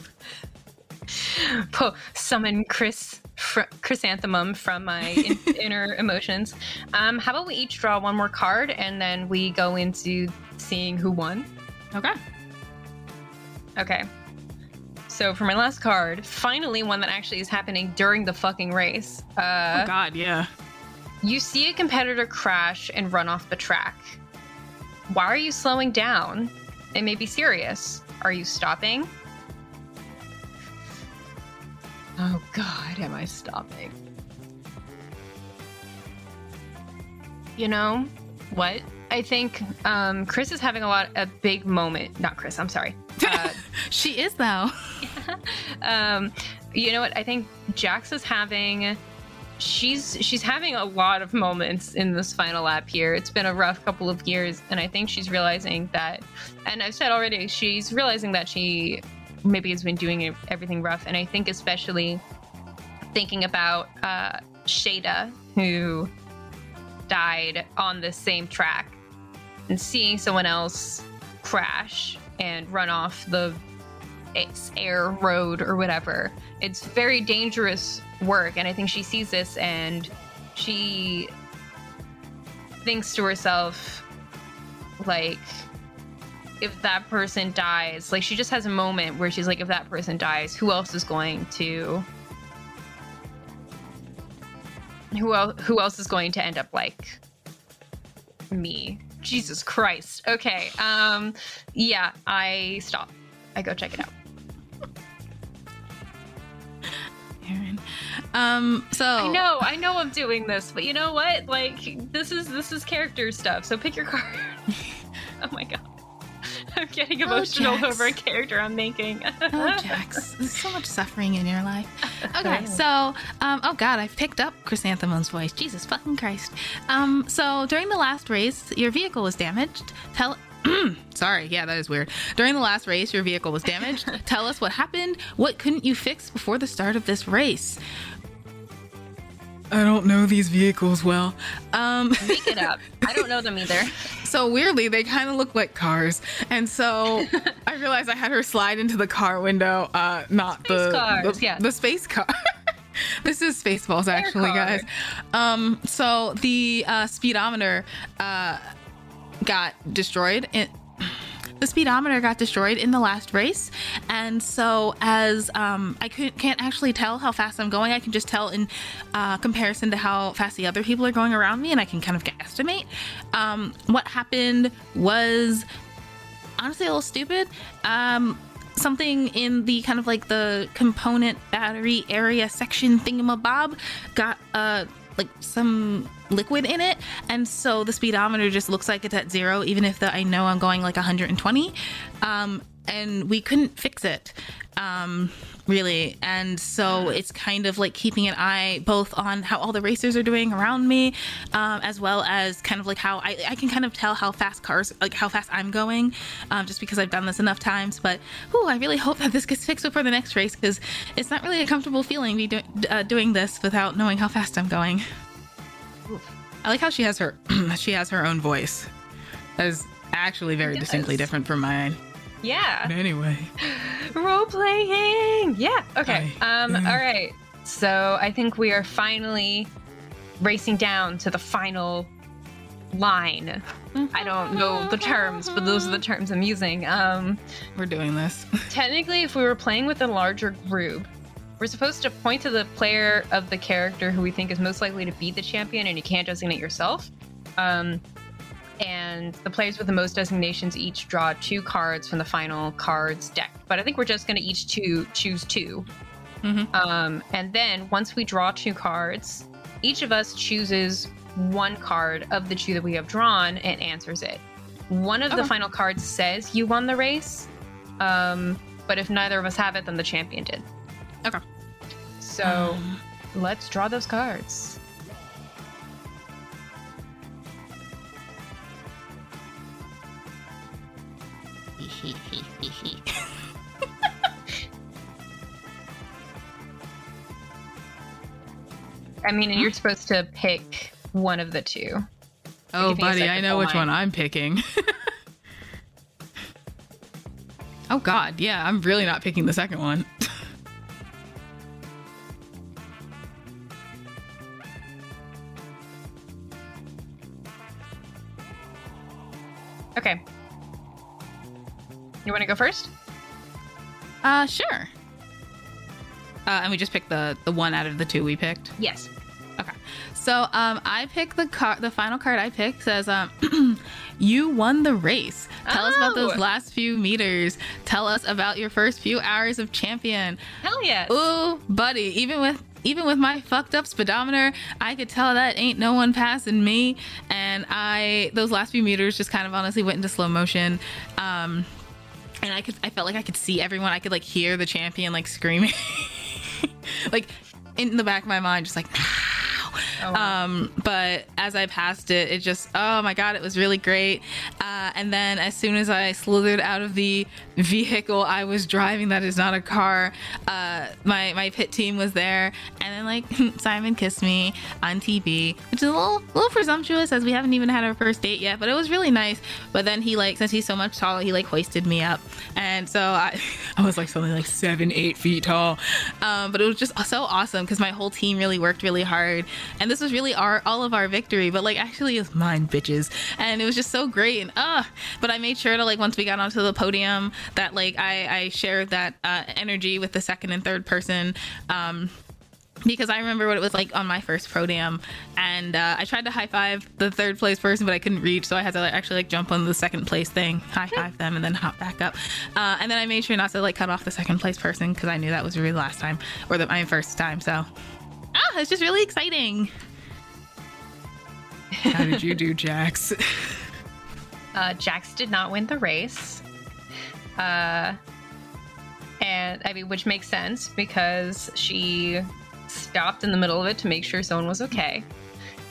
Po- summon Chris fr- chrysanthemum from my [laughs] in- inner emotions. Um, how about we each draw one more card and then we go into seeing who won? Okay. Okay. So for my last card, finally one that actually is happening during the fucking race. Uh, oh God, yeah. You see a competitor crash and run off the track. Why are you slowing down? It may be serious. Are you stopping? Oh god, am I stopping? You know what? I think um, Chris is having a lot a big moment. Not Chris. I'm sorry. Uh, [laughs] She is though. [laughs] um, you know what? I think Jax is having. She's she's having a lot of moments in this final lap here. It's been a rough couple of years, and I think she's realizing that. And I've said already, she's realizing that she maybe has been doing everything rough. And I think especially thinking about uh, Shada, who died on the same track, and seeing someone else crash and run off the it's air road or whatever. It's very dangerous work, and I think she sees this and she thinks to herself, like, if that person dies, like she just has a moment where she's like, if that person dies, who else is going to? Who else? Who else is going to end up like me? Jesus Christ. Okay. Um. Yeah. I stop. I go check it out. Um, so I know, I know I'm doing this, but you know what? Like this is this is character stuff. So pick your card. [laughs] oh my god. [laughs] I'm getting Oh, emotional Jax. over a character I'm making. Oh, [laughs] Jax, there's so much suffering in your life. Okay, so, um, oh God, I've picked up Chrysanthemum's voice. Jesus fucking Christ. Um, so during the last race, your vehicle was damaged. Tell. [clears throat] Sorry, yeah, that is weird. During the last race, your vehicle was damaged. Tell us what happened. What couldn't you fix before the start of this race? I don't know these vehicles well. Um, [laughs] Make it up. I don't know them either. [laughs] So weirdly, they kind of look like cars, and so [laughs] I realized I had her slide into the car window, uh, not the cars, the, yeah. the space car. this is Spaceballs, actually, guys. Um, so the uh, speedometer uh, got destroyed. In- the speedometer got destroyed in the last race. And so as um, i can't actually tell how fast i'm going. I can just tell in uh, comparison to how fast the other people are going around me and i can kind of estimate um, what happened was honestly a little stupid. Um, something in the kind of like the component battery area section thingamabob got uh like some liquid in it. And so the speedometer just looks like it's at zero even if the, i know i'm going like 120 um and we couldn't fix it. Um really and so it's kind of like keeping an eye both on how all the racers are doing around me um, as well as kind of like how I, I can kind of tell how fast cars like how fast i'm going um, just because i've done this enough times but ooh, i really hope that this gets fixed before the next race because it's not really a comfortable feeling be do- uh, doing this without knowing how fast i'm going I like how she has her [clears throat] she has her own voice. That is actually very distinctly different from mine. Yeah. Anyway, [laughs] Role playing. Yeah. Okay. Aye. Um. Yeah. All right. So I think we are finally racing down to the final line. I don't know the terms, but those are the terms I'm using. Um. we're doing this. [laughs] Technically, if we were playing with a larger group, we're supposed to point to the player of the character who we think is most likely to beat the champion, and you can't designate yourself. Um, and the players with the most designations each draw two cards from the final cards deck. But I think we're just going to each two choose 2 Mhm. Um, and then once we draw two cards, each of us chooses one card of the two that we have drawn and answers it. One of the final cards says you won the race, um, but if neither of us have it, then the champion did. Okay. So Um, let's draw those cards. I mean, and you're supposed to pick one of the two. Oh, buddy, I know which mine. one I'm picking. [laughs] oh God, yeah, I'm really not picking the second one. [laughs] Okay. You want to go first? Uh, sure. Uh, and we just picked the the one out of the two we picked. Yes. Okay. So um, I picked the card. The final card I picked says, um, [clears throat] "You won the race. Tell us about those Oh. last few meters. Tell us about your first few hours of champion. Hell yes. Ooh, buddy, even with even with my fucked up speedometer, I could tell that ain't no one passing me. And I those last few meters just kind of honestly went into slow motion. Um and I could I felt like I could see everyone. I could like hear the champion like screaming. [laughs] like in the back of my mind, just like Oh, um, but as I passed it, it just, oh my God, it was really great. Uh, and then as soon as I slithered out of the vehicle I was driving, that is not a car, uh, my, my pit team was there. And then like [laughs] Simon kissed me on TV, which is a little, little presumptuous as we haven't even had our first date yet, but it was really nice. But then he like, since he's so much taller, he like hoisted me up. And so I, [laughs] I was like something like seven, eight feet tall. Um, but it was just so awesome because my whole team really worked really hard. And this was really our all of our victory, but like actually it's mine, bitches. And it was just so great. And uh, but I made sure to like once we got onto the podium that like I, I shared that uh, energy with the second and third person. Um, because I remember what it was like on my first podium, and uh, I tried to high five the third place person, but I couldn't reach, so I had to like, actually like jump on the second place thing, high five them, and then hop back up. Uh, and then I made sure not to like cut off the second place person because I knew that was really the last time or the, my first time. So ah, it's just really exciting. How did you do, Jax? [laughs] Uh, Jax did not win the race. Uh, and I mean, which makes sense because she stopped in the middle of it to make sure someone was okay.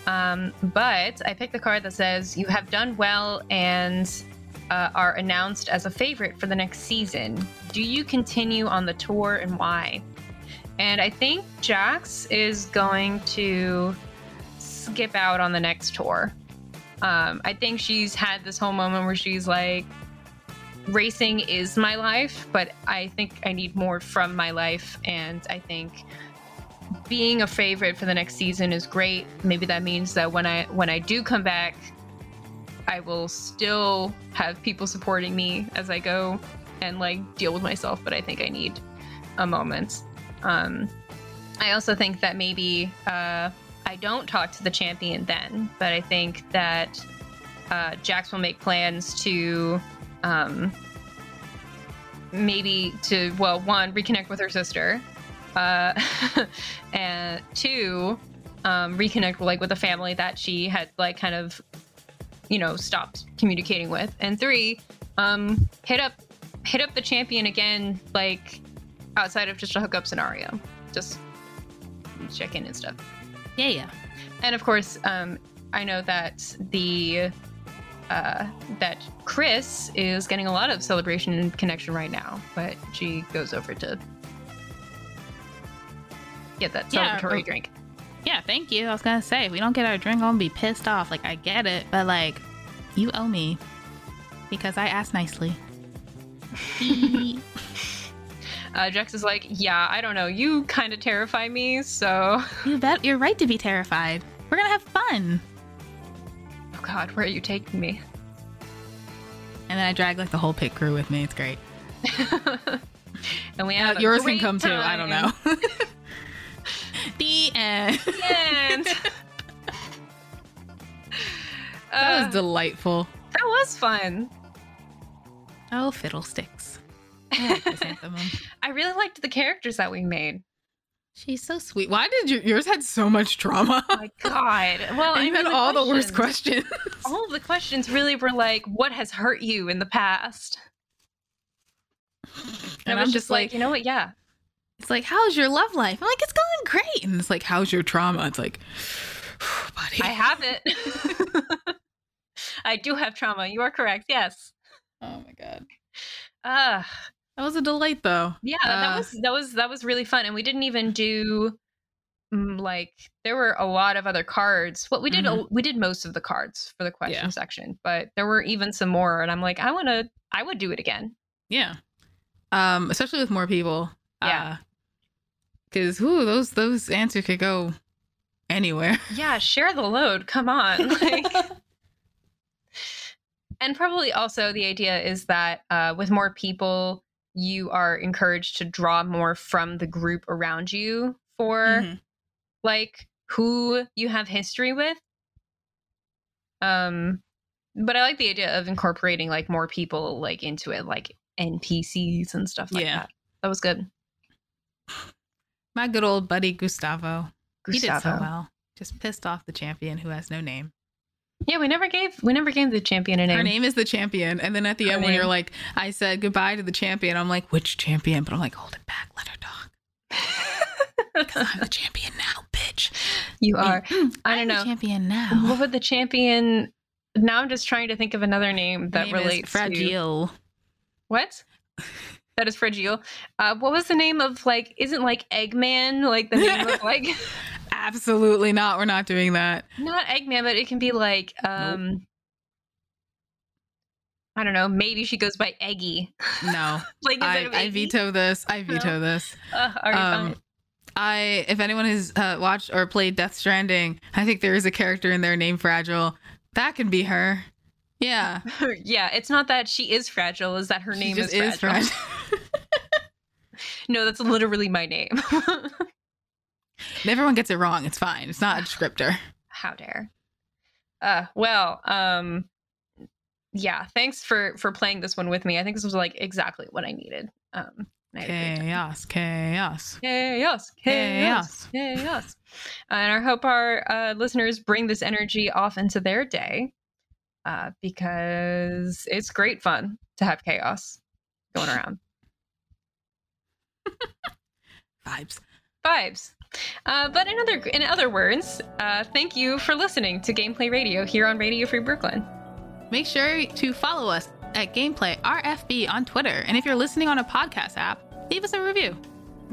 Um, but I picked the card that says you have done well and uh, are announced as a favorite for the next season. Do you continue on the tour and why? And I think Jax is going to skip out on the next tour. Um, I think she's had this whole moment where she's like, racing is my life, but I think I need more from my life. And I think being a favorite for the next season is great. Maybe that means that when I when I do come back, I will still have people supporting me as I go and like deal with myself. But I think I need a moment. Um, I also think that maybe uh, I don't talk to the champion then, but I think that uh, Jax will make plans to um, maybe to well, one reconnect with her sister, uh, [laughs] and two um, reconnect like with a family that she had like kind of you know stopped communicating with, and three um, hit up hit up the champion again like outside of just a hookup scenario, just check in and stuff. Yeah, yeah. And of course, um, I know that the uh, that Chris is getting a lot of celebration and connection right now, but she goes over to get that Yeah, celebratory or- drink. Yeah, thank you. I was gonna say, if we don't get our drink, I'm gonna be pissed off. Like, I get it, but like, you owe me because I asked nicely. [laughs] Uh, Jax is like, yeah, I don't know, you kind of terrify me, so you bet you're right to be terrified. We're gonna have fun. oh god, where are you taking me? And then I drag like the whole pit crew with me. It's great. [laughs] and we Uh, have a yours can come too. I don't know. time. [laughs] The end. [laughs] That Uh, was delightful. that was fun. oh, fiddlesticks. I like. [laughs] I really liked the characters that we made. She's so sweet. Why did you, yours had so much trauma? Oh my god. Well, [laughs] and I you had mean, all the worst questions. All of the questions really were like, "What has hurt you in the past?" And I was I'm just like, you know what? Yeah, It's like, how's your love life? I'm like, it's going great. and it's like, how's your trauma? It's like, [sighs] buddy. I have it. [laughs] I do have trauma. You are correct. Yes. oh my god. Uh That was a delight though. yeah, that Uh, was that was that was really fun, and we didn't even do mm, like there were a lot of other cards. Well, we did a, we did most of the cards for the question Mm-hmm. Yeah. section, but there were even some more, and I'm like, I want to, I would do it again. Yeah. Um, especially with more people. Yeah. Because whoo, those those answers could go anywhere. [laughs] Yeah, share the load. Come on. [laughs] Like, [laughs] and probably also the idea is that uh, with more people, you are encouraged to draw more from the group around you for Mhm. like who you have history with. Um, but I like the idea of incorporating like more people like into it, like NPCs and stuff like Yeah. that. That was good. My good old buddy Gustavo. He did so well. Just pissed off the champion who has no name. Yeah, we never gave we never gave the champion a name. Her name is the champion. And then at the Her end, when you're like, I said goodbye to the champion, I'm like, which champion? But I'm like, hold it back. Let her talk. [laughs] Because I'm the champion now, bitch. you are. Mm, I I'm don't the know. champion now. What would the champion? Now I'm just trying to think of another name that name relates to Fragile. what? That is fragile. Uh, what was the name of like? Isn't like Eggman like the name of like [laughs] Absolutely not. We're not doing that. not Eggman, but it can be like um. I don't know. Maybe she goes by Eggy. No. [laughs] like I, I veto this. I veto this. Uh, Um, I, if anyone has uh, watched or played Death Stranding, I think there is a character in there named Fragile. That can be her. Yeah, [laughs] yeah, it's not that she is fragile. Is that her she name just is fragile? [laughs] no, that's literally my name. Everyone gets it wrong. It's fine. It's not a descriptor. [sighs] how dare uh well um yeah thanks for for playing this one with me i think this was like exactly what i needed um I had a great time. Chaos, chaos, chaos chaos chaos and i hope our uh listeners bring this energy off into their day uh because it's great fun to have chaos going around [laughs] vibes. vibes. Uh, but in other in other words, uh, thank you for listening to Gameplay Radio here on Radio Free Brooklyn. Make sure to follow us at Gameplay RFB on Twitter, and if you're listening on a podcast app, leave us a review.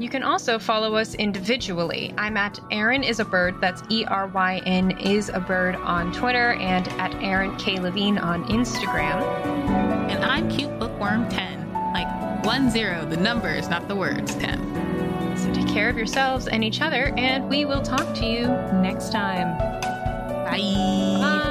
You can also follow us individually. I'm at Erin is a bird. That's E R Y N is a bird on Twitter and at Erin K Levine on Instagram. And I'm Cute Bookworm 10, like one zero, the numbers, not the words. 10. Care of yourselves and each other, and we will talk to you next time. Bye. Bye.